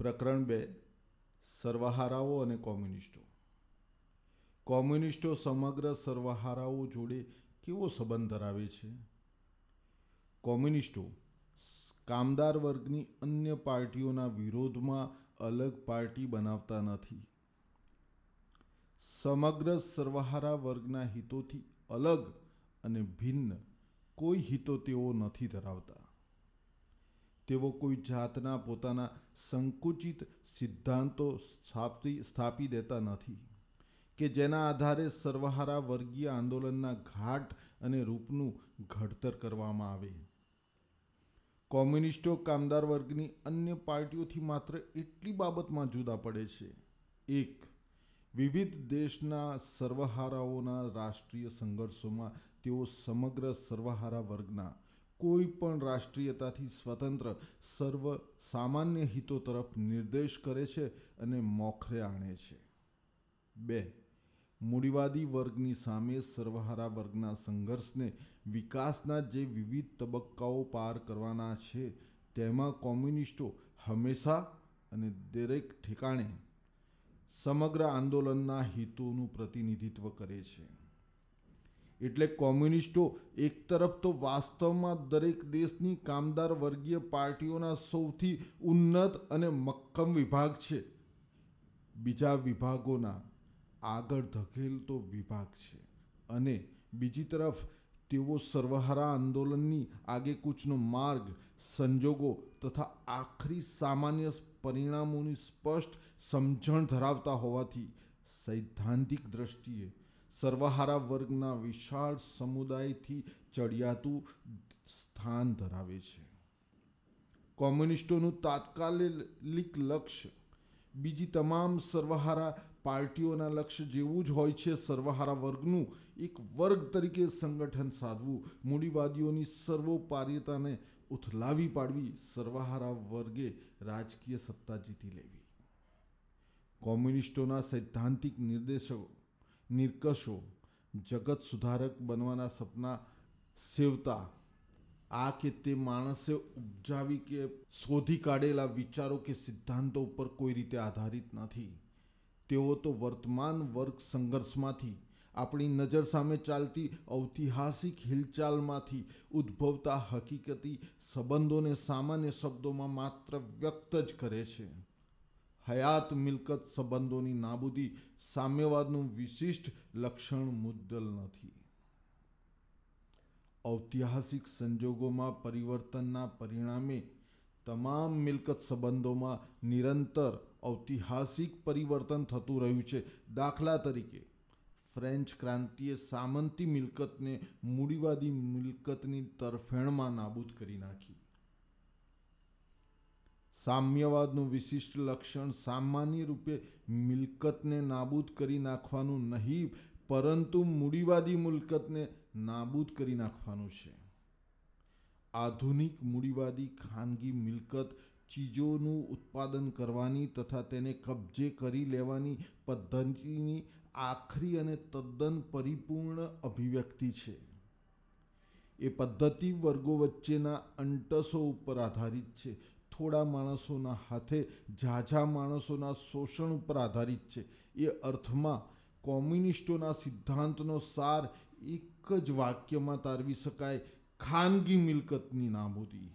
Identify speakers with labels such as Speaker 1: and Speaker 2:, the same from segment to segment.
Speaker 1: પ્રકરણ બે, સર્વહારાઓ અને કોમ્યુનિસ્ટો. કોમ્યુનિસ્ટો સમગ્ર સર્વહારાઓ જોડે કેવો સંબંધ ધરાવે છે? કોમ્યુનિસ્ટો કામદાર વર્ગની અન્ય પાર્ટીઓના વિરોધમાં અલગ પાર્ટી બનાવતા નથી. સમગ્ર સર્વહારા વર્ગના હિતોથી અલગ અને ભિન્ન કોઈ હિતો તેઓ નથી ધરાવતા. તેઓ કોઈ જાતના પોતાના સંકુચિત સિદ્ધાંતો સ્થાપતી સ્થાપી દેતા નથી, કે જેના આધારે સર્વહારા વર્ગીય આંદોલનના ઘાટ અને રૂપનું ઘડતર કરવામાં આવે. કોમ્યુનિસ્ટો કામદાર વર્ગની અન્ય પાર્ટીઓથી માત્ર એટલી બાબતમાં જુદા પડે છે. એક, વિવિધ દેશના સર્વહારાઓના રાષ્ટ્રીય સંઘર્ષોમાં તેઓ સમગ્ર સર્વહારા વર્ગના કોઈ પણ રાષ્ટ્રીયતાથી સ્વતંત્ર, સર્વ સામાન્ય હિતો તરફ નિર્દેશ કરે છે અને મોખરે આણે છે. બે, મૂડીવાદી વર્ગની સામે સર્વહારા વર્ગના સંઘર્ષને વિકાસના જે વિવિધ તબક્કાઓ પાર કરવાના છે, તેમાં કોમ્યુનિસ્ટો હંમેશા અને દરેક ઠેકાણે સમગ્ર આંદોલનના હિતોનું પ્રતિનિધિત્વ કરે છે. એટલે કોમ્યુનિસ્ટો એક તરફ તો વાસ્તવમાં દરેક દેશની કામદાર વર્ગીય પાર્ટીઓના સૌથી ઉન્નત અને મક્કમ વિભાગ છે. બીજા વિભાગોના આગળ ધકેલતો વિભાગ છે. અને બીજી તરફ તેઓ સર્વહારા આંદોલનની આગેકૂચનો માર્ગ, સંજોગો તથા આખરી સામાન્ય પરિણામોની સ્પષ્ટ સમજણ ધરાવતા હોવાથી સૈદ્ધાંતિક દ્રષ્ટિએ સર્વહારા વર્ગના વિશાળ સમુદાયથી ચડિયાતું સ્થાન ધરાવે છે. કોમ્યુનિસ્ટોનું તાત્કાલિક લક્ષ્ય, બીજી તમામ સર્વહારા પાર્ટીઓના લક્ષ્ય જેવું જ હોય છે સર્વહારા વર્ગનું, એક વર્ગ તરીકે સંગઠન સાધવું, મૂડીવાદીઓની સર્વોપાર્યતાને ઉથલાવી પાડવી, સર્વહારા વર્ગે રાજકીય સત્તા જીતી લેવી. કોમ્યુનિસ્ટોના સૈદ્ધાંતિક નિર્દેશકો નિર્કશો, જગત સુધારક બનવાના સપના સેવતા. આ કે તે માણસે ઉપજાવી કે શોધી કાઢેલા વિચારો કે સિદ્ધાંતો ઉપર કોઈ રીતે આધારિત નથી. તેઓ તો વર્તમાન વર્ગ સંઘર્ષમાંથી, આપણી નજર સામે ચાલતી ઐતિહાસિક હિલચાલમાંથી ઉદ્ભવતા હકીકતી સંબંધોને સામાન્ય શબ્દોમાં માત્ર વ્યક્ત જ કરે છે. હયાત મિલકત સંબંધોની નાબૂદી સામ્યવાદનું વિશિષ્ટ લક્ષણ મુદ્દલ નથી. ઐતિહાસિક સંજોગોમાં પરિવર્તનના પરિણામે તમામ મિલકત સંબંધોમાં નિરંતર ઐતિહાસિક પરિવર્તન થતું રહ્યું છે. દાખલા તરીકે, ફ્રેન્ચ ક્રાંતિએ સામંતી મિલકતને મૂડીવાદી મિલકતની તરફેણમાં નાબૂદ કરી નાખી. સામ્યવાદનું વિશિષ્ટ લક્ષણ સામાન્ય રૂપે મિલકતને નાબૂદ કરી નાખવાનું નહીં, પરંતુ મૂડીવાદી મિલકતને નાબૂદ કરી નાખવાનું છે. આધુનિક મૂડીવાદી ખાનગી મિલકત ચીજોનું ઉત્પાદન કરવાની તથા તેને કબજે કરી લેવાની પદ્ધતિની આખરી અને તદ્દન પરિપૂર્ણ અભિવ્યક્તિ છે. એ પદ્ધતિ વર્ગો વચ્ચેના અંટસો ઉપર આધારિત છે. થોડા માણસોના હાથે ઝાઝા માણસોના શોષણ ઉપર આધારિત છે. એ અર્થમાં કોમ્યુનિસ્ટોના સિદ્ધાંતનો સાર એક જ વાક્યમાં તારવી શકાય, ખાનગી મિલકતની નાબૂદી.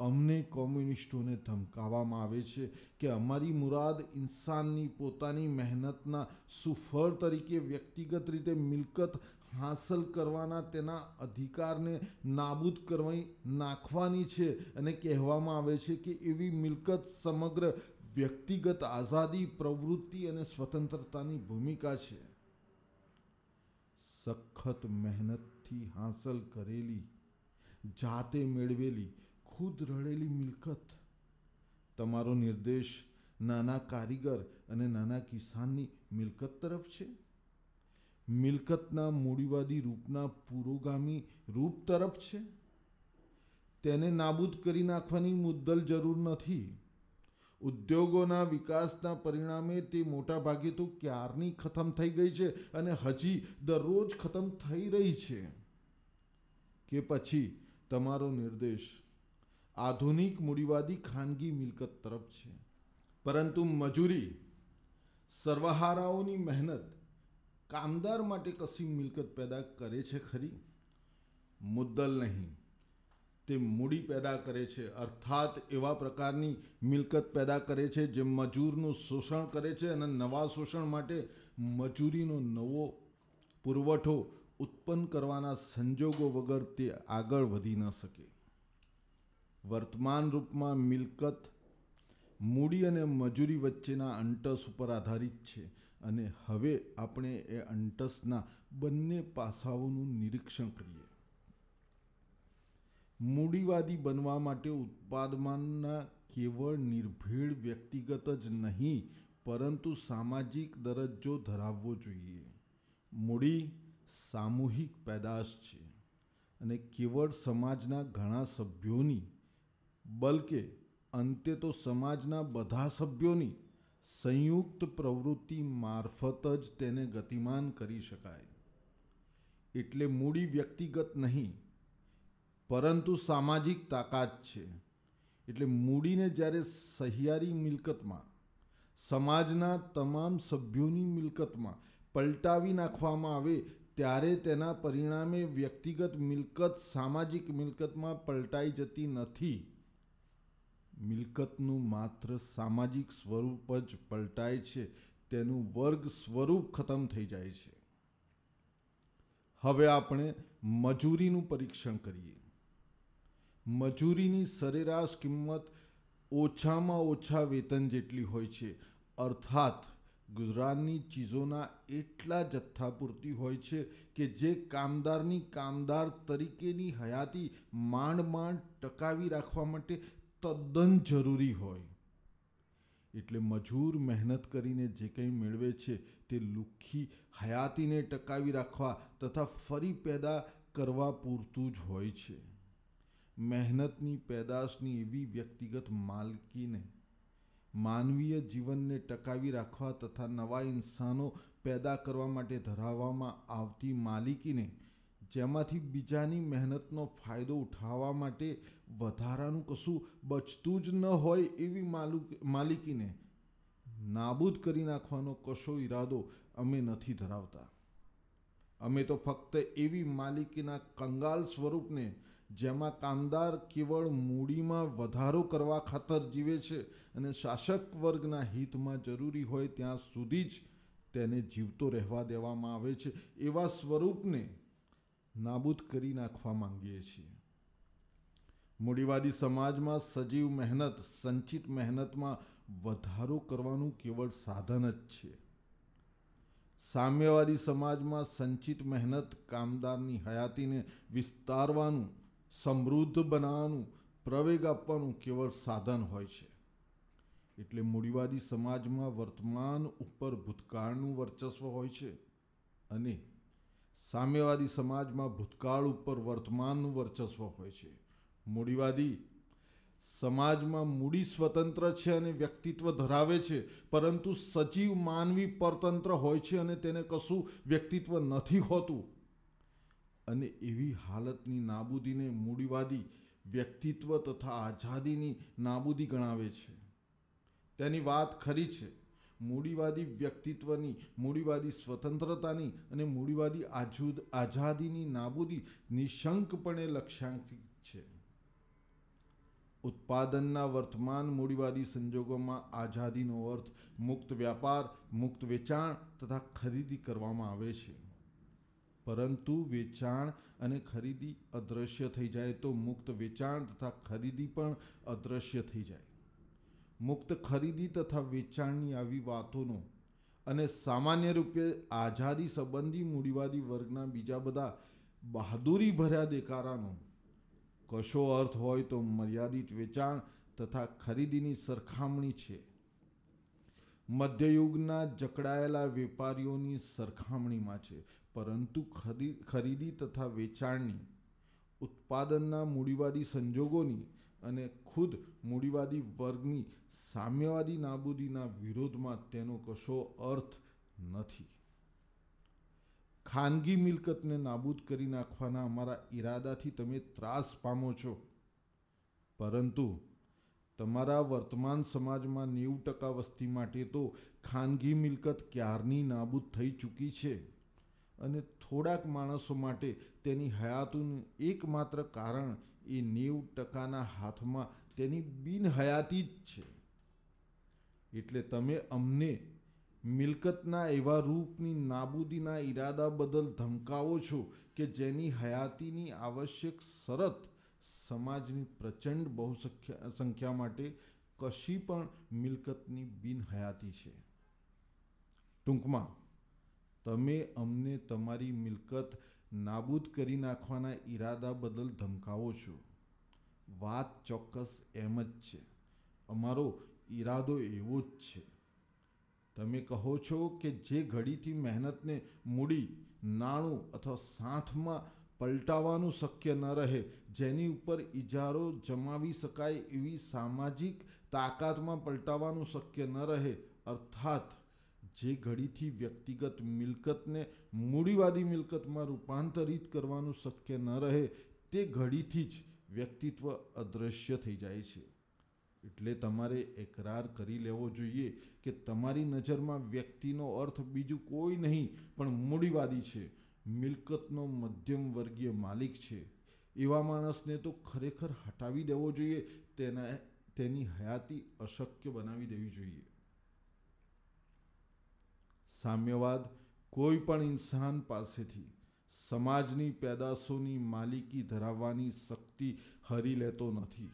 Speaker 1: અમને કોમ્યુનિસ્ટોને ધમકાવવામાં આવે છે કે અમારી મુરાદ ઇન્સાનની પોતાની મહેનતના સુફળ તરીકે વ્યક્તિગત રીતે મિલકત હાંસલ કરવાના તેના અધિકારને નાબૂદ કરવાની નાખવાની છે અને કહેવામાં આવે છે કે એવી મિલકત સમગ્ર વ્યક્તિગત આઝાદી, પ્રવૃત્તિ અને સ્વતંત્રતાની ભૂમિકા છે. સખત મહેનતથી હાંસલ કરેલી, જાતે મેળવેલી, ખુદ રડેલી મિલકત. તમારો નિર્દેશ નાના કારીગર અને નાના કિસાનની મિલકત તરફ છે? મિલકતના મૂડીવાદી રૂપના પુરોગામી રૂપ તરફ છે? તેને નાબૂદ કરી નાખવાની મુદ્દલ જરૂર નથી. ઉદ્યોગોના વિકાસના પરિણામે તે મોટા ભાગે તો ક્યારની ખતમ થઈ ગઈ છે અને હજી દરરોજ ખતમ થઈ રહી છે? કે પછી તમારો નિર્દેશ? આધુનિક મૂડીવાદી ખાનગી મિલકત તરફ છે. પરંતુ મજૂરી, સર્વહારાઓની મહેનત કામદાર માટે કશી મિલકત પેદા કરે છે ખરી? મુદ્દલ નહીં. તે મૂડી પેદા કરે છે. અર્થાત એવા પ્રકારની મિલકત પેદા કરે છે જે મજૂરનું શોષણ કરે છે અને નવા શોષણ માટે મજૂરીનો નવો પુરવઠો ઉત્પન્ન કરવાના સંજોગો વગર તે આગળ વધી ન શકે. વર્તમાન રૂપમાં મિલકત મૂડી અને મજૂરી વચ્ચેના અંટસ ઉપર આધારિત છે. અને હવે આપણે એ અંટસના બંને પાસાઓનું નિરીક્ષણ કરીએ. મૂડીવાદી બનવા માટે ઉત્પાદમાનના કેવળ નિર્ભીડ વ્યક્તિગત જ નહીં, પરંતુ સામાજિક દરજ્જો ધરાવવો જોઈએ. મૂડી સામૂહિક પેદાશ છે અને કેવળ સમાજના ઘણા સભ્યોની, બલકે અંતે તો સમાજના બધા સભ્યોની સંયુક્ત પ્રવૃત્તિ મારફત જ તેને ગતિમાન કરી શકાય. એટલે મૂડી વ્યક્તિગત નહીં, પરંતુ સામાજિક તાકાત છે. એટલે મૂડીને જ્યારે સહિયારી મિલકતમાં, સમાજના તમામ સભ્યોની મિલકતમાં પલટાવી નાખવામાં આવે, ત્યારે તેના પરિણામે વ્યક્તિગત મિલકત સામાજિક મિલકતમાં પલટાઈ જતી નથી. મિલકતનું માત્ર સામાજિક સ્વરૂપ જ પલટાય છે, તેનું વર્ગ સ્વરૂપ ખતમ થઈ જાય છે. હવે આપણે મજૂરીનું પરીક્ષણ કરીએ. મજૂરીની સરેરાશ કિંમત ઓછામાં ઓછા વેતન જેટલી હોય છે, અર્થાત ગુજરાતની ચીજોના એટલા જથ્થા પૂરતી હોય છે કે જે કામદારની કામદાર તરીકેની હયાતી માંડ માંડ ટકાવી રાખવા માટે તદ્દન જરૂરી હોય. એટલે મજૂર મહેનત કરીને જે કંઈ મેળવે છે તે લુખ્ખી હયાતીને ટકાવી રાખવા તથા ફરી પેદા કરવા પૂરતું જ હોય છે. મહેનતની પેદાશની એવી વ્યક્તિગત માલકીને માનવીય જીવનને ટકાવી રાખવા તથા નવા ઇન્સાનો પેદા કરવા માટે ધરાવવામાં આવતી માલિકીને જેમાંથી બીજાની મહેનતનો ફાયદો ઉઠાવવા માટે વધારાનું કશું બચતું જ ન હોય એવી માલિકીને નાબૂદ કરી નાખવાનો કશો ઈરાદો અમે નથી ધરાવતા. અમે તો ફક્ત એવી માલિકીના કંગાલ સ્વરૂપને જેમાં કામદાર કેવળ મૂડીમાં વધારો કરવા ખાતર જીવે છે અને શાસક વર્ગના હિતમાં જરૂરી હોય ત્યાં સુધી જ તેને જીવતો રહેવા દેવામાં આવે છે. એવા સ્વરૂપને નાબૂદ કરી નાખવા માંગીએ છીએ. મૂડીવાદી સમાજમાં સજીવ મહેનત, સંચિત મહેનતમાં વધારો કરવાનું કેવળ સાધન જ છે. સામ્યવાદી સમાજમાં સંચિત મહેનત કામદારની હયાતીને વિસ્તારવાનું, સમૃદ્ધ બનાવવાનું, પ્રવેગ આપવાનું કેવળ સાધન હોય છે. એટલે મૂડીવાદી સમાજમાં વર્તમાન ઉપર ભૂતકાળનું વર્ચસ્વ હોય છે અને સામ્યવાદી સમાજમાં ભૂતકાળ ઉપર વર્તમાનનું વર્ચસ્વ હોય છે. મૂડીવાદી સમાજમાં મૂડી સ્વતંત્ર છે અને વ્યક્તિત્વ ધરાવે છે, પરંતુ સજીવ માનવી પરતંત્ર હોય છે અને તેને કશું વ્યક્તિત્વ નથી હોતું. અને એવી હાલતની નાબૂદીને મૂડીવાદી વ્યક્તિત્વ તથા આઝાદીની નાબૂદી ગણાવે છે. તેની વાત ખરી છે. મૂડીવાદી વ્યક્તિત્વની, મૂડીવાદી સ્વતંત્રતાની અને મૂડીવાદી આજુદ, આઝાદીની નાબૂદી નિશંકપણે લક્ષ્યાંકિત છે. ઉત્પાદનના વર્તમાન મૂડીવાદી સંજોગોમાં આઝાદીનો અર્થ મુક્ત વ્યાપાર, મુક્ત વેચાણ તથા ખરીદી કરવામાં આવે છે. પરંતુ વેચાણ અને ખરીદી અદૃશ્ય થઈ જાય તો મુક્ત વેચાણ તથા ખરીદી પણ અદૃશ્ય થઈ જાય. મુક્ત ખરીદી તથા વેચાણની આવી વાતોનો અને સામાન્ય રૂપે આઝાદી સંબંધી મૂડીવાદી વર્ગના બીજા બધા બહાદુરી ભર્યા દેકારાનો કશો અર્થ હોય તો મર્યાદિત વેચાણ તથા ખરીદીની સરખામણી છે. મધ્યયુગના જકડાયેલા વેપારીઓની સરખામણીમાં છે, પરંતુ ખરીદી તથા વેચાણની ઉત્પાદનના મૂડીવાદી સંજોગોની અને ખુદ મૂડીવાદી વર્ગની સામ્યવાદી નાબૂદીના વિરોધમાં તેનો કશો અર્થ નથી. ખાનગી મિલકતને નાબૂદ કરી નાખવાના અમારા ઈરાદાથી તમે ત્રાસ પામો છો. પરંતુ તમારા વર્તમાન સમાજમાં નેવું ટકા વસ્તી માટે તો ખાનગી મિલકત ક્યારની નાબૂદ થઈ ચૂકી છે? અને થોડાક માણસો માટે તેની હયાતનું એકમાત્ર કારણ એ નેવું ટકાના હાથમાં તેની બિનહયાતી જ છે. એટલે તમે અમને મિલકતના એવા રૂપની નાબૂદીના ઈરાદા બદલ ધમકાવો છો કે જેની હયાતીની આવશ્યક શરત સમાજની પ્રચંડ બહુ સંખ્યા માટે કશી પણ મિલકતની બિનહયાતી છે. ટૂંકમાં, તમે અમને તમારી મિલકત નાબૂદ કરી નાખવાના ઈરાદા બદલ ધમકાવો છો. વાત ચોક્કસ એમ જ છે. અમારો ઈરાદો એવો જ છે. તમે કહો છો કે જે ઘડીથી મહેનતને મૂડી, નાણું અથવા સાથમાં પલટાવવાનું શક્ય ન રહે, જેની ઉપર ઇજારો જમાવી શકાય એવી સામાજિક તાકાતમાં પલટાવવાનું શક્ય ન રહે, અર્થાત જે ઘડીથી વ્યક્તિગત મિલકતને મૂડીવાદી મિલકતમાં રૂપાંતરિત કરવાનું શક્ય ન રહે, તે ઘડીથી જ વ્યક્તિત્વ અદૃશ્ય થઈ જાય છે. એટલે તમારે એકરાર કરી લેવો જોઈએ કે તમારી નજરમાં વ્યક્તિનો અર્થ બીજું કોઈ નહીં, પણ મૂડીવાદી છે. મિલકતનો મધ્યમ વર્ગીય માલિક છે. એવા માણસને તો ખરેખર હટાવી દેવો જોઈએ, તેના, તેની હયાતી અશક્ય બનાવી દેવી જોઈએ. સામ્યવાદ કોઈ પણ ઇન્સાન પાસેથી સમાજની પેદાશોની માલિકી ધરાવવાની શક્તિ હરી લેતો નથી.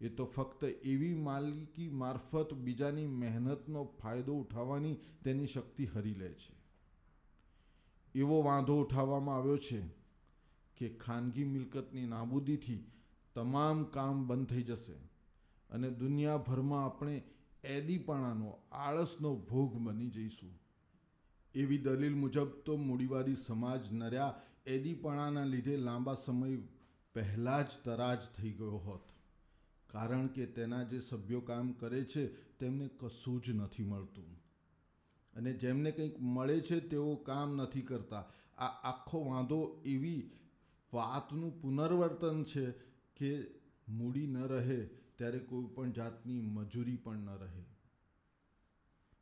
Speaker 1: એ તો ફક્ત એવી માલિકી મારફત બીજાની મહેનતનો ફાયદો ઉઠાવવાની તેની શક્તિ હરી લે છે. એવો વાંધો ઉઠાવવામાં આવ્યો છે કે ખાનગી મિલકતની નાબૂદીથી તમામ કામ બંધ થઈ જશે અને દુનિયાભરમાં આપણે એદીપણાનો આળસનો ભોગ બની જઈશું. એવી દલીલ મુજબ તો મૂડીવાદી સમાજ નર્યા એદીપણાના લીધે લાંબા સમય પહેલાં જ તરાજ થઈ ગયો હોત. કારણ કે તેના જે સભ્યો કામ કરે છે, તેમને કશું જ નથી મળતું. અને જેમને કંઈક મળે છે, તેઓ કામ નથી કરતા. આ આખો વાંધો એવી વાતનું પુનર્વર્તન છે કે મૂડી ન રહે, ત્યારે કોઈ પણ જાતની મજૂરી પણ ન રહે.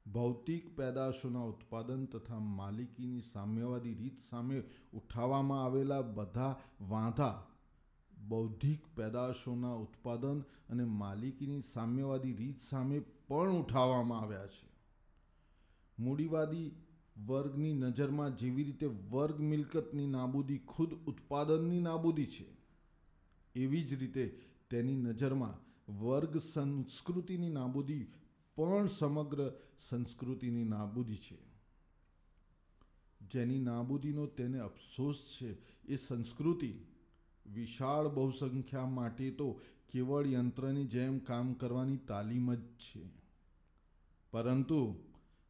Speaker 1: ભૌતિક પેદાશોના ઉત્પાદન તથા માલિકીની સામ્યવાદી રીત સામે ઉઠાવવામાં આવેલા બધા વાંધા બૌદ્ધિક પેદાશોના ઉત્પાદન અને માલિકીની સામ્યવાદી રીત સામે પણ ઉઠાવવામાં આવ્યા છે. મૂડીવાદી વર્ગની નજરમાં જેવી રીતે વર્ગ મિલકતની નાબૂદી ખુદ ઉત્પાદનની નાબૂદી છે, એવી જ રીતે તેની નજરમાં વર્ગ સંસ્કૃતિની નાબૂદી પણ સમગ્ર સંસ્કૃતિની નાબૂદી છે. જેની નાબૂદીનો તેને અફસોસ છે. એ સંસ્કૃતિ વિશાળ બહુસંખ્યા માટે તો કેવળ યંત્રની જેમ કામ કરવાની તાલીમ જ છે. પરંતુ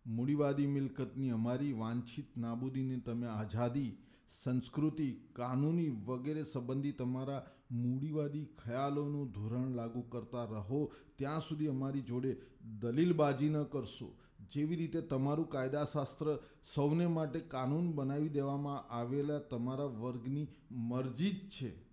Speaker 1: મૂડીવાદી મિલકતની અમારી વાંછિત નાબૂદીને તમે આઝાદી, સંસ્કૃતિ, કાનૂની વગેરે સંબંધી તમારા મૂડીવાદી ખ્યાલોનું ધોરણ લાગુ કરતા રહો. ત્યાં સુધી અમારી જોડે દલીલબાજી ન કરશો. જેવી રીતે તમારું કાયદાશાસ્ત્ર સૌને માટે કાનૂન બનાવી દેવામાં આવેલા તમારા વર્ગની મરજી જ છે.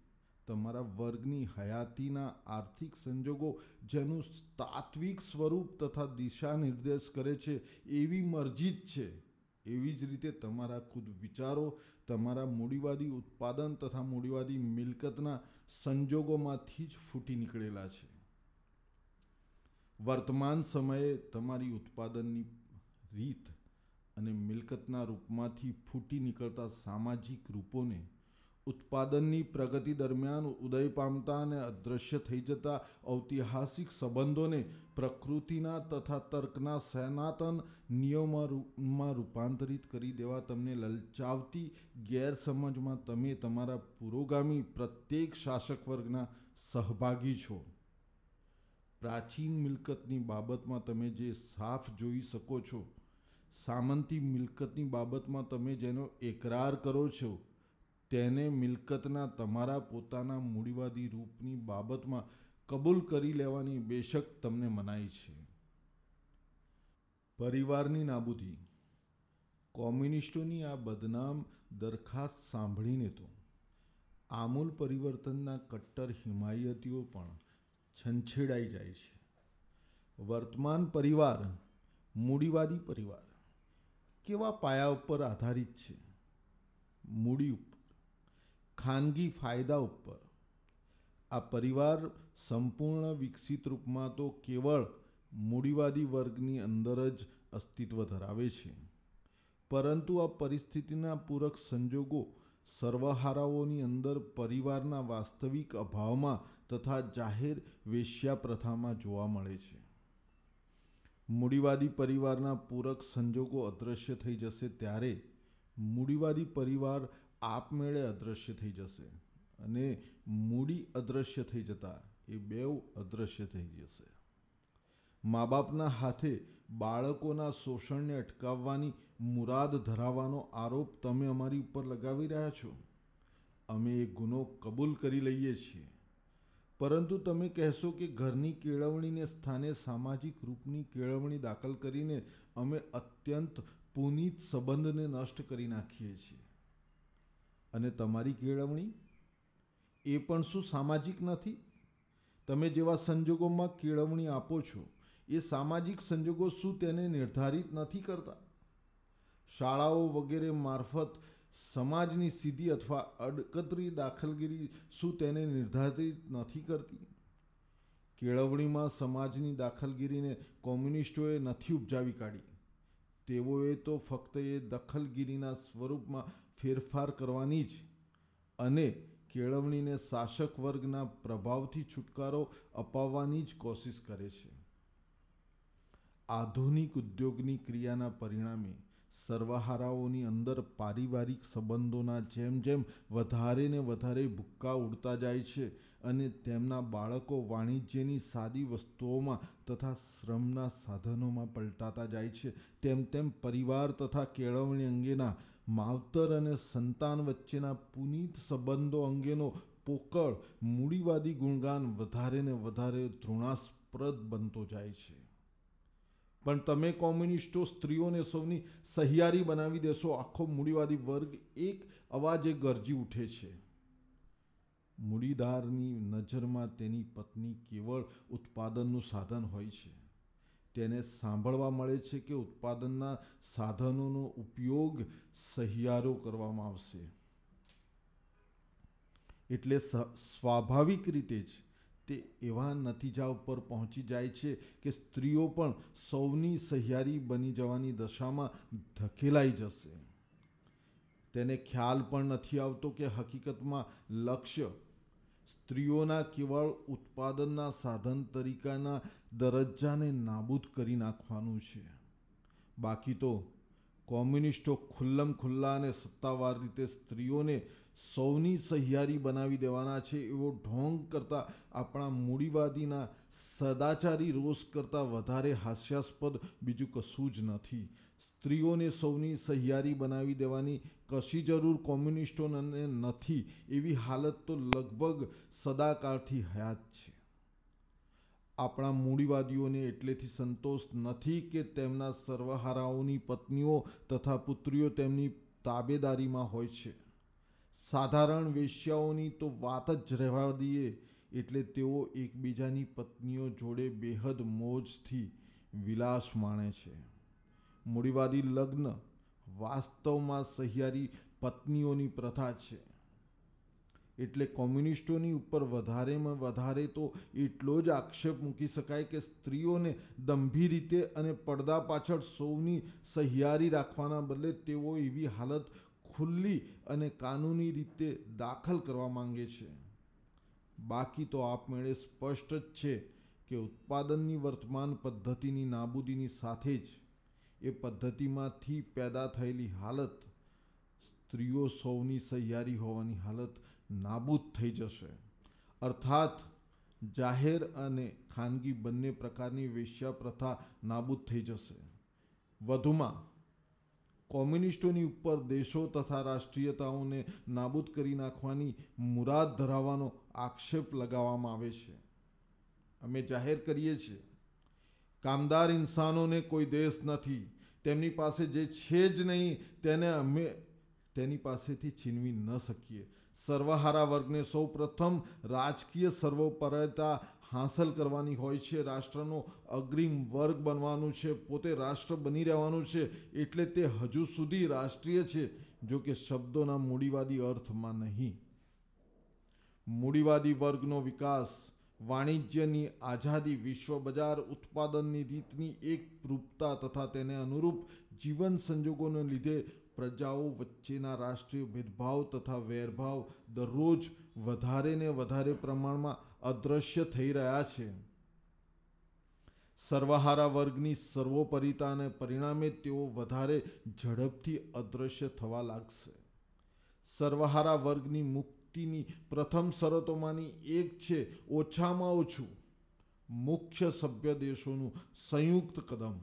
Speaker 1: તમારા વર્ગની હયાતીના આર્થિક સંજોગો જેનું તાત્વિક સ્વરૂપ તથા દિશા નિર્દેશ કરે છે, એવી મરજી જ છે. એવી જ રીતે તમારા ખુદ વિચારો, તમારા મૂડીવાદી ઉત્પાદન તથા મૂડીવાદી મિલકતના સંજોગોમાંથી જ ફૂટી નીકળેલા છે. વર્તમાન સમયે તમારી ઉત્પાદનની રીત અને મિલકતના રૂપમાંથી ફૂટી નીકળતા સામાજિક રૂપોને ઉત્પાદનની પ્રગતિ દરમિયાન ઉદય પામતા અને અદૃશ્ય થઈ જતા ઐતિહાસિક સંબંધોને પ્રકૃતિના તથા તર્કના સનાતન નિયમોમાં રૂપાંતરિત કરી દેવા તમને લલચાવતી ગેરસમજમાં તમે તમારા પુરોગામી પ્રત્યેક શાસક વર્ગના સહભાગી છો. પ્રાચીન મિલકતની બાબતમાં તમે જે સાફ જોઈ શકો છો, સામંતી મિલકતની બાબતમાં તમે જેનો એકરાર કરો છો તેને મિલકતના તમારા પોતાના મૂડીવાદી રૂપની બાબતમાં કબૂલ કરી લેવાની બેશક તમને મનાઈ છે. પરિવારની નાબૂદી. કોમ્યુનિસ્ટોની આ બદનામ દરખાસ્ત સાંભળીને તો આમૂલ પરિવર્તનના કટ્ટર હિમાયતીઓ પણ છંછેડાઈ જાય છે. વર્તમાન પરિવાર, મૂડીવાદી પરિવાર કેવા પાયા ઉપર આધારિત છે? મૂડી ઉપર ખાનગી ફાયદા ઉપર. આ પરિવાર સંપૂર્ણ વિકસિત રૂપમાં તો કેવળ મૂડીવાદી વર્ગની અંદર જ અસ્તિત્વ ધરાવે છે. પરંતુ આ પરિસ્થિતિના પૂરક સંજોગો સર્વહારાઓની અંદર પરિવારના વાસ્તવિક અભાવમાં તથા જાહેર વેશ્યા પ્રથામાં જોવા મળે છે. મૂડીવાદી પરિવારના પૂરક સંજોગો અદૃશ્ય થઈ જશે ત્યારે મૂડીવાદી પરિવાર આપમેળે અદૃશ્ય થઈ જશે અને મૂડી અદૃશ્ય થઈ જતા એ બેવ અદૃશ્ય થઈ જશે. મા બાપના હાથે બાળકોના શોષણને અટકાવવાની મુરાદ ધરાવવાનો આરોપ તમે અમારી ઉપર લગાવી રહ્યા છો. અમે એ ગુનો કબૂલ કરી લઈએ છીએ. પરંતુ તમે કહેશો કે ઘરની કેળવણીને સ્થાને સામાજિક રૂપની કેળવણી દાખલ કરીને અમે અત્યંત પુનિત સંબંધને નષ્ટ કરી નાખીએ છીએ. અને તમારી કેળવણી એ પણ શું સામાજિક નથી? તમે જેવા સંજોગોમાં કેળવણી આપો છો, એ સામાજિક સંજોગો શું તેને નિર્ધારિત નથી કરતા? શાળાઓ વગેરે મારફત સમાજની સીધી અથવા અડકતરી દાખલગીરી શું તેને નિર્ધારિત નથી કરતી? કેળવણીમાં સમાજની દાખલગીરીને કોમ્યુનિસ્ટોએ નથી ઉપજાવી કાઢી. તેઓએ તો ફક્ત એ દખલગીરીના સ્વરૂપમાં ફેરફાર કરવાની જ અને કેળવણીને શાસક વર્ગના પ્રભાવથી છુટકારો અપાવવાની જ કોશિશ કરે છે. આધુનિક ઉદ્યોગની ક્રિયાના પરિણામે સર્વહારાઓની અંદર પારિવારિક સંબંધોના જેમ જેમ વધારે ને વધારે ભૂક્કા ઉડતા જાય છે અને તેમના બાળકો વાણિજ્યની સાદી વસ્તુઓમાં તથા શ્રમના સાધનોમાં પલટાતા જાય છે. તેમ તેમ પરિવાર તથા કેળવણી અંગેના માવતર અને સંતાન વચ્ચેના પુનિત સંબંધો અંગેનો પોકળ મૂડીવાદી ગુણગાન વધારે ને વધારે ધૃણાસ્પદ બનતો જાય છે. પણ તમે કોમ્યુનિસ્ટો સ્ત્રીઓને સૌની સહિયારી બનાવી દેશો, આખો મૂડીવાદી વર્ગ એક અવાજે ગરજી ઉઠે છે. મૂડીદારની નજરમાં તેની પત્ની કેવળ ઉત્પાદનનું સાધન હોય છે. તેને સાંભળવા મળે છે કે ઉત્પાદનના સાધનોનો ઉપયોગ સહિયારો કરવામાં આવશે. એટલે સ્વાભાવિક રીતે જ તે એવા નતીજા ઉપર પહોંચી જાય છે કે સ્ત્રીઓ પણ સૌની સહિયારી બની જવાની દશામાં ધકેલાઈ જશે. તેને ખ્યાલ પણ નથી આવતો કે હકીકતમાં લક્ષ્ય સ્ત્રીઓના કેવળ ઉત્પાદનના સાધન તરીકાના દરજ્જાને નાબૂદ કરી નાખવાનું છે. બાકી તો કોમ્યુનિસ્ટો ખુલ્લમ ખુલ્લા અને સત્તાવાર રીતે સ્ત્રીઓને સૌની સહિયારી બનાવી દેવાના છે એવો ઢોંગ કરતાં આપણા મૂડીવાદીના સદાચારી રોષ કરતાં વધારે હાસ્યાસ્પદ બીજું કશું જ નથી. સ્ત્રીઓને સૌની સહિયારી બનાવી દેવાની કશી જરૂર કોમ્યુનિસ્ટોને નથી એવી હાલત તો લગભગ સદાકાળથી હયાત છે. આપણા મૂડીવાદીઓને એટલેથી સંતોષ નથી કે તેમના સર્વહારાઓની પત્નીઓ તથા પુત્રીઓ તેમની તાબેદારીમાં હોય છે. સાધારણ વેશ્યાઓની તો વાત જ રહેવા દઈએ એટલે તેઓ એકબીજાની પત્નીઓ જોડે બેહદ મોજથી વિલાસ માણે છે. મૂડીવાદી લગ્ન વાસ્તવમાં સહિયારી પત્નીઓની પ્રથા છે. એટલે કોમ્યુનિસ્ટોની ઉપર વધારેમાં વધારે તો એટલો જ આક્ષેપ મૂકી શકાય કે સ્ત્રીઓને દંભી રીતે અને પડદા પાછળ સૌની સહિયારી રાખવાના બદલે તેઓ એવી હાલત ખુલ્લી અને કાનૂની રીતે દાખલ કરવા માંગે છે. બાકી તો આપમેળે સ્પષ્ટ જ છે કે ઉત્પાદનની વર્તમાન પદ્ધતિની નાબૂદીની સાથે જ એ પદ્ધતિમાંથી પેદા થયેલી હાલત સ્ત્રીઓ સૌની સહિયારી હોવાની હાલત નાબૂદ થઈ જશે. અર્થાત, જાહેર અને ખાનગી બંને પ્રકારની વેશ્યા પ્રથા નાબૂદ થઈ જશે. વધુમાં, કોમ્યુનિસ્ટોની ઉપર દેશો તથા રાષ્ટ્રીયતાઓને નાબૂદ કરી નાખવાની મુરાદ ધરાવવાનો આક્ષેપ લગાવવામાં આવે છે. અમે જાહેર કરીએ છીએ, કામદાર ઇન્સાનોને કોઈ દેશ નથી. તેમની પાસે જે છે જ નહીં, તેને અમે તેની પાસેથી છીનવી ન શકીએ. સર્વહારા વર્ગને સૌ પ્રથમ રાજકીય સર્વોપરતા હાંસલ કરવાની હોય છે. રાષ્ટ્રનો અગ્રીમ વર્ગ બનવાનું છે. પોતે રાષ્ટ્ર બની રહેવાનું છે. એટલે તે હજુ સુધી રાષ્ટ્રીય છે. જો કે શબ્દોના મૂડીવાદી અર્થમાં નહીં. મૂડીવાદી વર્ગનો વિકાસ વાણિજ્યની આઝાદી, વિશ્વ બજાર ઉત્પાદનની રીતની એક રૂપતા તથા તેને અનુરૂપ જીવન સંજોગોને લીધે પ્રજાઓ વચ્ચેના રાષ્ટ્રીય ભેદભાવ તથા વેરભાવ દરરોજ વધારે ને વધારે પ્રમાણમાં અદ્રશ્ય થઈ રહ્યા છે. સર્વહારા વર્ગની સર્વોપરિતાને પરિણામે તેઓ વધારે ઝડપથી અદ્રશ્ય થવા લાગશે. સર્વહારા વર્ગની મુક્તિની પ્રથમ શરતોમાંની એક છે ઓછામાં ઓછું મુખ્ય સભ્ય દેશોનું સંયુક્ત કદમ.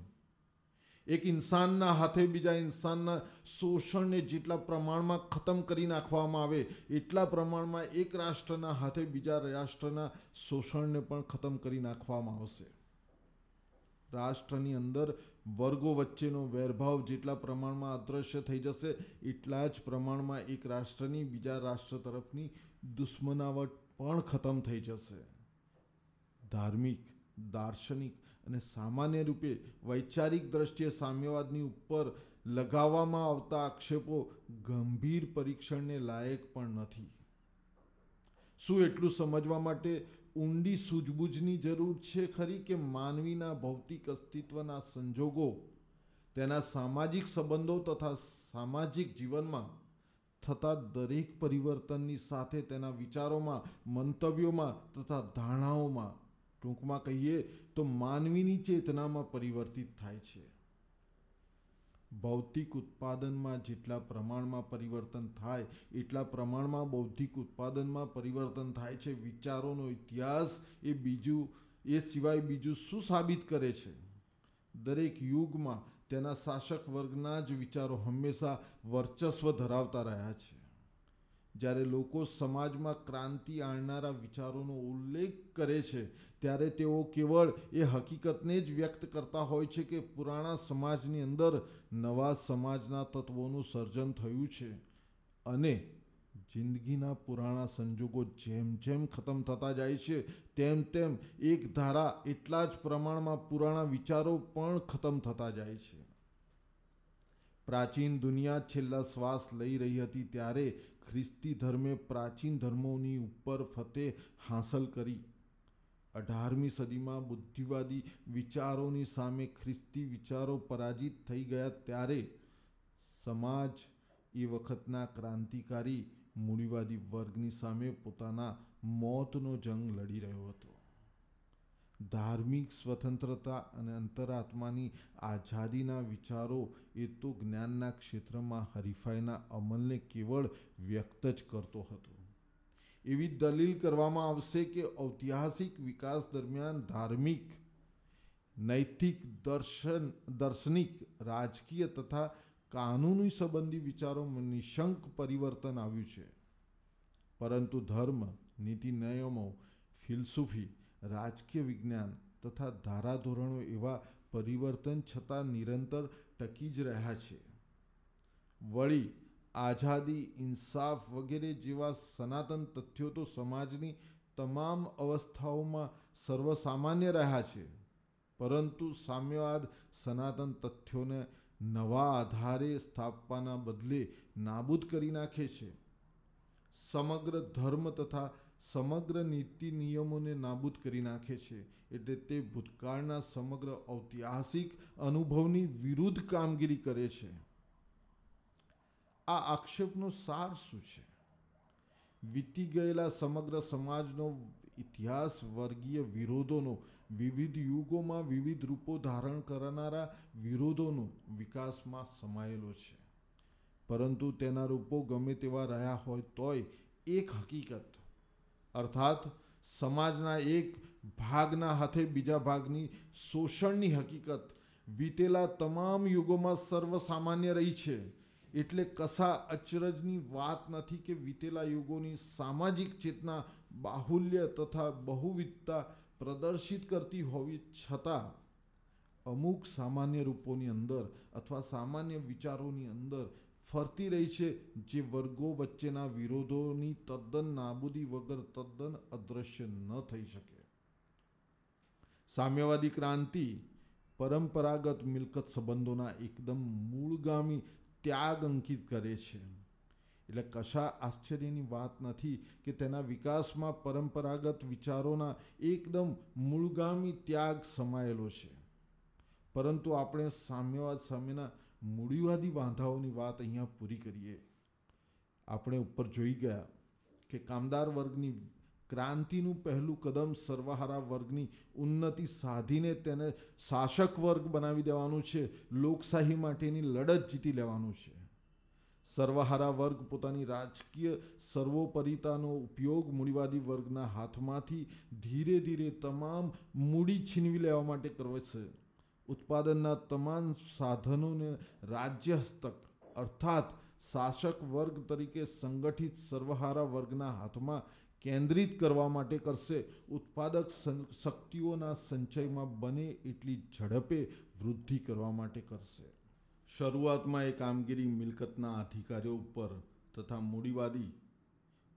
Speaker 1: એક ઇન્સાનના હાથે બીજા ઇન્સાનના શોષણને જેટલા પ્રમાણમાં ખતમ કરી નાખવામાં આવે, એટલા પ્રમાણમાં એક રાષ્ટ્રના હાથે બીજા રાષ્ટ્રના શોષણને પણ ખતમ કરી નાખવામાં આવશે. રાષ્ટ્રની અંદર વર્ગો વચ્ચેનો વેરભાવ જેટલા પ્રમાણમાં અદૃશ્ય થઈ જશે, એટલા જ પ્રમાણમાં એક રાષ્ટ્રની બીજા રાષ્ટ્ર તરફની દુશ્મનાવટ પણ ખતમ થઈ જશે. ધાર્મિક, દાર્શનિક અને સામાન્ય રૂપે વૈચારિક દ્રષ્ટિએ સામ્યવાદની ઉપર લગાવવામાં આવતા આક્ષેપો ગંભીર પરીક્ષણને લાયક પણ નથી. શું એટલું સમજવા માટે ઊંડી સૂઝબૂઝની જરૂર છે ખરી કે માનવીના ભૌતિક અસ્તિત્વના સંજોગો, તેના સામાજિક સંબંધો તથા સામાજિક જીવનમાં થતા દરેક પરિવર્તનની સાથે તેના વિચારોમાં, મંતવ્યોમાં તથા ધારણાઓમાં ટૂંકમાં કહીએ તો માનવીની ચેતનામાં પરિવર્તિત થાય છે. ભૌતિક ઉત્પાદનમાં જેટલા પ્રમાણમાં પરિવર્તન થાય, એટલા પ્રમાણમાં બૌદ્ધિક ઉત્પાદનમાં પરિવર્તન થાય છે. વિચારોનો ઇતિહાસ એ બીજું, એ સિવાય બીજું શું સાબિત કરે છે? દરેક યુગમાં તેના શાસક વર્ગના જ વિચારો હંમેશા વર્ચસ્વ ધરાવતા રહ્યા છે. જ્યારે લોકો સમાજમાં ક્રાંતિ આણનારા વિચારોનો ઉલ્લેખ કરે છે, ત્યારે તેઓ કેવળ એ હકીકતને જ વ્યક્ત કરતા હોય છે કે પુરાણા સમાજની અંદર નવા સમાજના તત્વોનું સર્જન થયું છે અને જિંદગીના પુરાણા સંજોગો જેમ જેમ ખતમ થતા જાય છે, તેમ તેમ એક ધારા એટલા જ પ્રમાણમાં પુરાણા વિચારો પણ ખતમ થતા જાય છે. પ્રાચીન દુનિયા છેલ્લા શ્વાસ લઈ રહી હતી ત્યારે ખ્રિસ્તી ધર્મે પ્રાચીન ધર્મોની ઉપર ફતેહ હાંસલ કરી. અઢારમી સદીમાં બુદ્ધિવાદી વિચારોની સામે ખ્રિસ્તી વિચારો પરાજિત થઈ ગયા ત્યારે સમાજ એ વખતના ક્રાંતિકારી મૂડીવાદી વર્ગની સામે પોતાના મોતનો જંગ લડી રહ્યો હતો. ધાર્મિક સ્વતંત્રતા અને અંતરાત્માની આઝાદીના વિચારો એ તો જ્ઞાનના ક્ષેત્રમાં હરીફાઈના અમલને કેવળ વ્યક્ત જ કરતો હતો. એવી દલીલ કરવામાં આવશે કે ઐતિહાસિક વિકાસ દરમિયાન ધાર્મિક, નૈતિક, દર્શન, દાર્શનિક, રાજકીય તથા કાનૂની સંબંધી વિચારોમાં નિશંક પરિવર્તન આવ્યું છે. પરંતુ ધર્મ, નીતિ, નિયમો, ફિલસૂફી રાજકીય વિજ્ઞાન તથા ધારાધોરણો એવા પરિવર્તન છતાં નિરંતર ટકી જ રહ્યા છે. વળી, આઝાદી, ઇન્સાફ વગેરે જેવા સનાતન તથ્યો તો સમાજની તમામ અવસ્થાઓમાં સર્વસામાન્ય રહ્યા છે. પરંતુ સામ્યવાદ સનાતન તથ્યોને નવા આધારે સ્થાપવાના બદલે નાબૂદ કરી નાખે છે. સમગ્ર ધર્મ તથા સમગ્ર નીતિ નિયમોને નાબૂદ કરી નાખે છે, એટલે તે ભૂતકાળના સમગ્ર ઐતિહાસિક અનુભવની વિરુદ્ધ કામગીરી કરે છે. આ આક્ષેપનો સાર શું છે? વીતી ગયેલા સમગ્ર સમાજનો ઇતિહાસ, વર્ગીય વિરોધોનો, વિવિધ યુગોમાં વિવિધ રૂપો ધારણ કરનારા વિરોધોનો વિકાસમાં સમાયેલો છે. પરંતુ તેના રૂપો ગમે તેવા રહ્યા હોય તોય એક હકીકત અર્થાત સમાજના એક ભાગના હાથે બીજા ભાગની શોષણની હકીકત વીતેલા તમામ યુગોમાં સર્વસામાન્ય રહી છે. એટલે કશા અચરજની વાત નથી કે વીતેલા યુગોની સામાજિક ચેતના બાહુલ્ય તથા બહુવિધતા પ્રદર્શિત કરતી હોવી છતાં અમુક સામાન્ય રૂપોની અંદર અથવા સામાન્ય વિચારોની અંદર ફરતી રહી છે, જે વર્ગો વચ્ચેના વિરોધોની તદ્દન નાબૂદી વગર તદ્દન અદૃશ્ય ન થઈ શકે. સામ્યવાદી ક્રાંતિ, પરંપરાગત મિલકત સંબંધોના એકદમ મૂળગામી ત્યાગ અંકિત કરે છે. એટલે કશા આશ્ચર્યની વાત નથી કે તેના વિકાસમાં પરંપરાગત વિચારોના એકદમ મૂળગામી ત્યાગ સમાયેલો છે. પરંતુ આપણે સામ્યવાદ સામેના મૂડીવાદી વાંધાઓની વાત અહીંયા પૂરી કરીએ. આપણે ઉપર જોઈ ગયા કે કામદાર વર્ગની ક્રાંતિનું પહેલું કદમ સર્વહારા વર્ગની ઉન્નતિ સાધીને તેને શાસક વર્ગ બનાવી દેવાનું છે, લોકશાહી માટેની લડત જીતી લેવાનું છે. સર્વહારા વર્ગ પોતાની રાજકીય સર્વોપરિતાનો ઉપયોગ મૂડીવાદી વર્ગના હાથમાંથી ધીરે ધીરે તમામ મૂડી છીનવી લેવા માટે કરવો છે. ઉત્પાદનના તમામ સાધનોને રાજ્ય હસ્તક અર્થાત શાસક વર્ગ તરીકે સંગઠિત સર્વહારા વર્ગના હાથમાં કેન્દ્રિત કરવા માટે કરશે. ઉત્પાદક શક્તિઓના સંચયમાં બને એટલી ઝડપે વૃદ્ધિ કરવા માટે કરશે. શરૂઆતમાં એ કામગીરી મિલકતના અધિકારીઓ ઉપર તથા મૂડીવાદી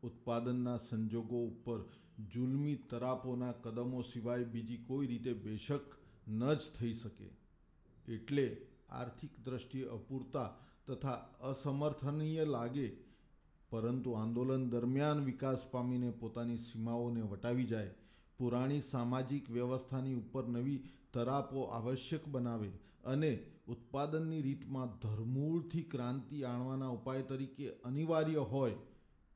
Speaker 1: ઉત્પાદનના સંજોગો ઉપર જુલમી તરાપોના કદમો સિવાય બીજી કોઈ રીતે બેશક ન જ થઈ શકે. એટલે આર્થિક દ્રષ્ટિએ અપૂરતા તથા અસમર્થનીય લાગે, પરંતુ આંદોલન દરમિયાન વિકાસ પામીને પોતાની સીમાઓને વટાવી જાય, પુરાણી સામાજિક વ્યવસ્થાની ઉપર નવી તરાપો આવશ્યક બનાવે અને ઉત્પાદનની રીતમાં ધરમૂળથી ક્રાંતિ આણવાના ઉપાય તરીકે અનિવાર્ય હોય,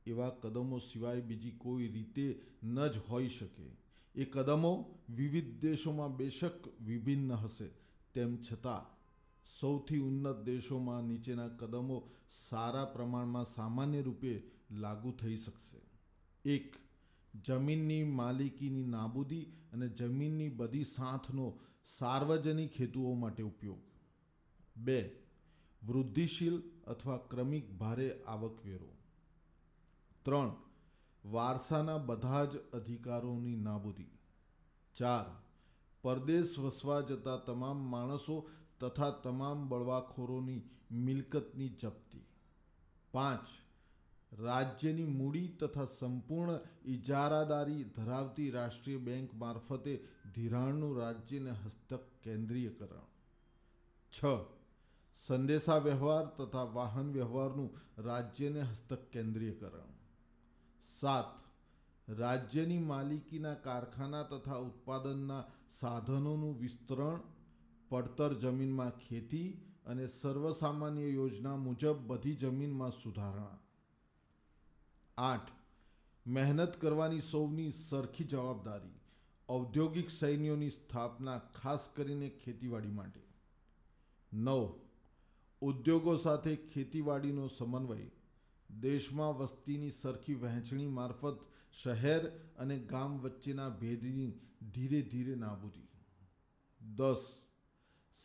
Speaker 1: એવા કદમો સિવાય બીજી કોઈ રીતે ન જ હોઈ શકે. એ કદમો વિવિધ દેશોમાં બેશક વિભિન્ન હશે. તેમ છતાં, સૌથી ઉન્નત દેશોમાં નીચેના કદમો સારા પ્રમાણમાં સામાન્ય રૂપે લાગુ થઈ શકશે. એક, જમીનની માલિકીની નાબૂદી અને જમીનની બધી સાથનો સાર્વજનિક હેતુઓ માટે ઉપયોગ. બે, વૃદ્ધિશીલ અથવા ક્રમિક ભારે આવકવેરો. ત્રણ વારસાના બધા જ અધિકારોની નાબૂદી. ચાર, પરદેશ વસવા જતા તમામ માણસો તથા તમામ બળવાખોરોની મિલકતની જપ્તી. પાંચ, રાજ્યની મૂડી તથા સંપૂર્ણ ઇજારાદારી ધરાવતી રાષ્ટ્રીય બેંક મારફતે ધિરાણનું રાજ્યને હસ્તક કેન્દ્રીયકરણ છ સંદેશા વ્યવહાર તથા વાહન વ્યવહારનું રાજ્યને હસ્તક કેન્દ્રીયકરણ સાત. રાજ્યની માલિકીના કારખાના તથા ઉત્પાદનના સાધનોનું વિસ્તરણ, પડતર જમીનમાં ખેતી અને સર્વસામાન્ય યોજના મુજબ બધી જમીનમાં સુધારણા. આઠ. મહેનત કરવાની સૌની સરખી જવાબદારી, ઔદ્યોગિક સૈન્યોની સ્થાપના ખાસ કરીને ખેતીવાડી માટે. નવ. ઉદ્યોગો સાથે ખેતીવાડીનો સમન્વય દેશમાં વસ્તીની સરખી વહેંચણી મારફત શહેર અને ગામ વચ્ચેના ભેદની ધીરે ધીરે નાબૂદી. દસ,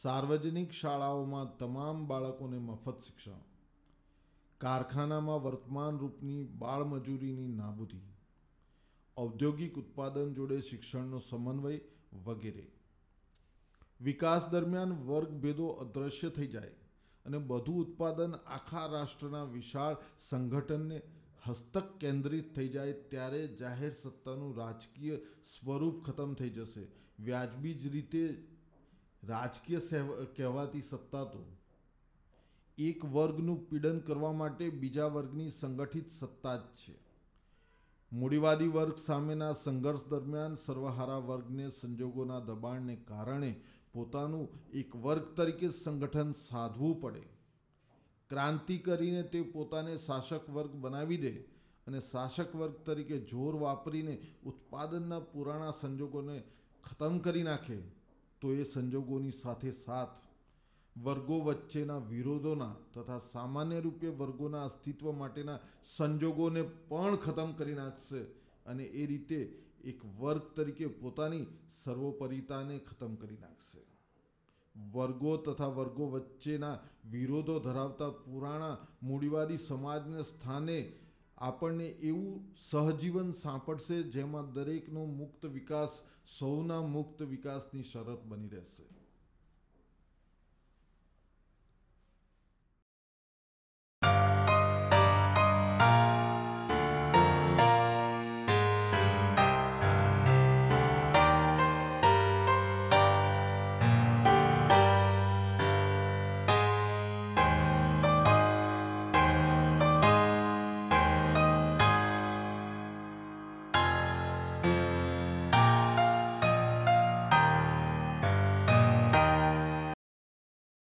Speaker 1: સાર્વજનિક શાળાઓમાં તમામ બાળકોને મફત શિક્ષણ. કારખાનામાં વર્તમાન રૂપની બાળમજૂરીની નાબૂદી. ઔદ્યોગિક ઉત્પાદન જોડે શિક્ષણનો સમન્વય વગેરે. વિકાસ દરમિયાન વર્ગભેદો અદૃશ્ય થઈ જાય. અને બધું ઉત્પાદન આખા રાષ્ટ્રના વિશાળ સંગઠનને હસ્તક કેન્દ્રિત થઈ જાય ત્યારે જાહેર સત્તાનું રાજકીય સ્વરૂપ ખતમ થઈ જશે. વ્યાજબી જ રીતે રાજકીય કહેવાતી સત્તા તો. એક વર્ગનું પીડન કરવા માટે બીજા વર્ગની સંગઠિત સત્તા જ છે. મૂડીવાદી વર્ગ સામેના સંઘર્ષ દરમિયાન સર્વહારા વર્ગને સંજોગોના દબાણને કારણે પોતાનું એક વર્ગ તરીકે સંગઠન સાધવું પડે. ક્રાંતિ કરીને તે પોતાને શાસક વર્ગ બનાવી દે અને શાસક વર્ગ તરીકે જોર વાપરીને ઉત્પાદનના પુરાણા સંજોગોને ખતમ કરી નાખે, તો એ સંજોગોની સાથે સાથ વર્ગો વચ્ચેના વિરોધોના તથા સામાન્ય રૂપે વર્ગોના અસ્તિત્વ માટેના સંજોગોને પણ ખતમ કરી નાખશે અને એ રીતે એક વર્ગ તરીકે પોતાની સર્વોપરિતાને ખતમ કરી નાખશે. વર્ગો તથા વર્ગો વચ્ચેના વિરોધો ધરાવતા પુરાણા મૂડીવાદી સમાજને સ્થાને આપણને એવું સહજીવન સાંપડશે જેમાં દરેકનો મુક્ત વિકાસ, સૌના મુક્ત વિકાસની શરત બની રહેશે.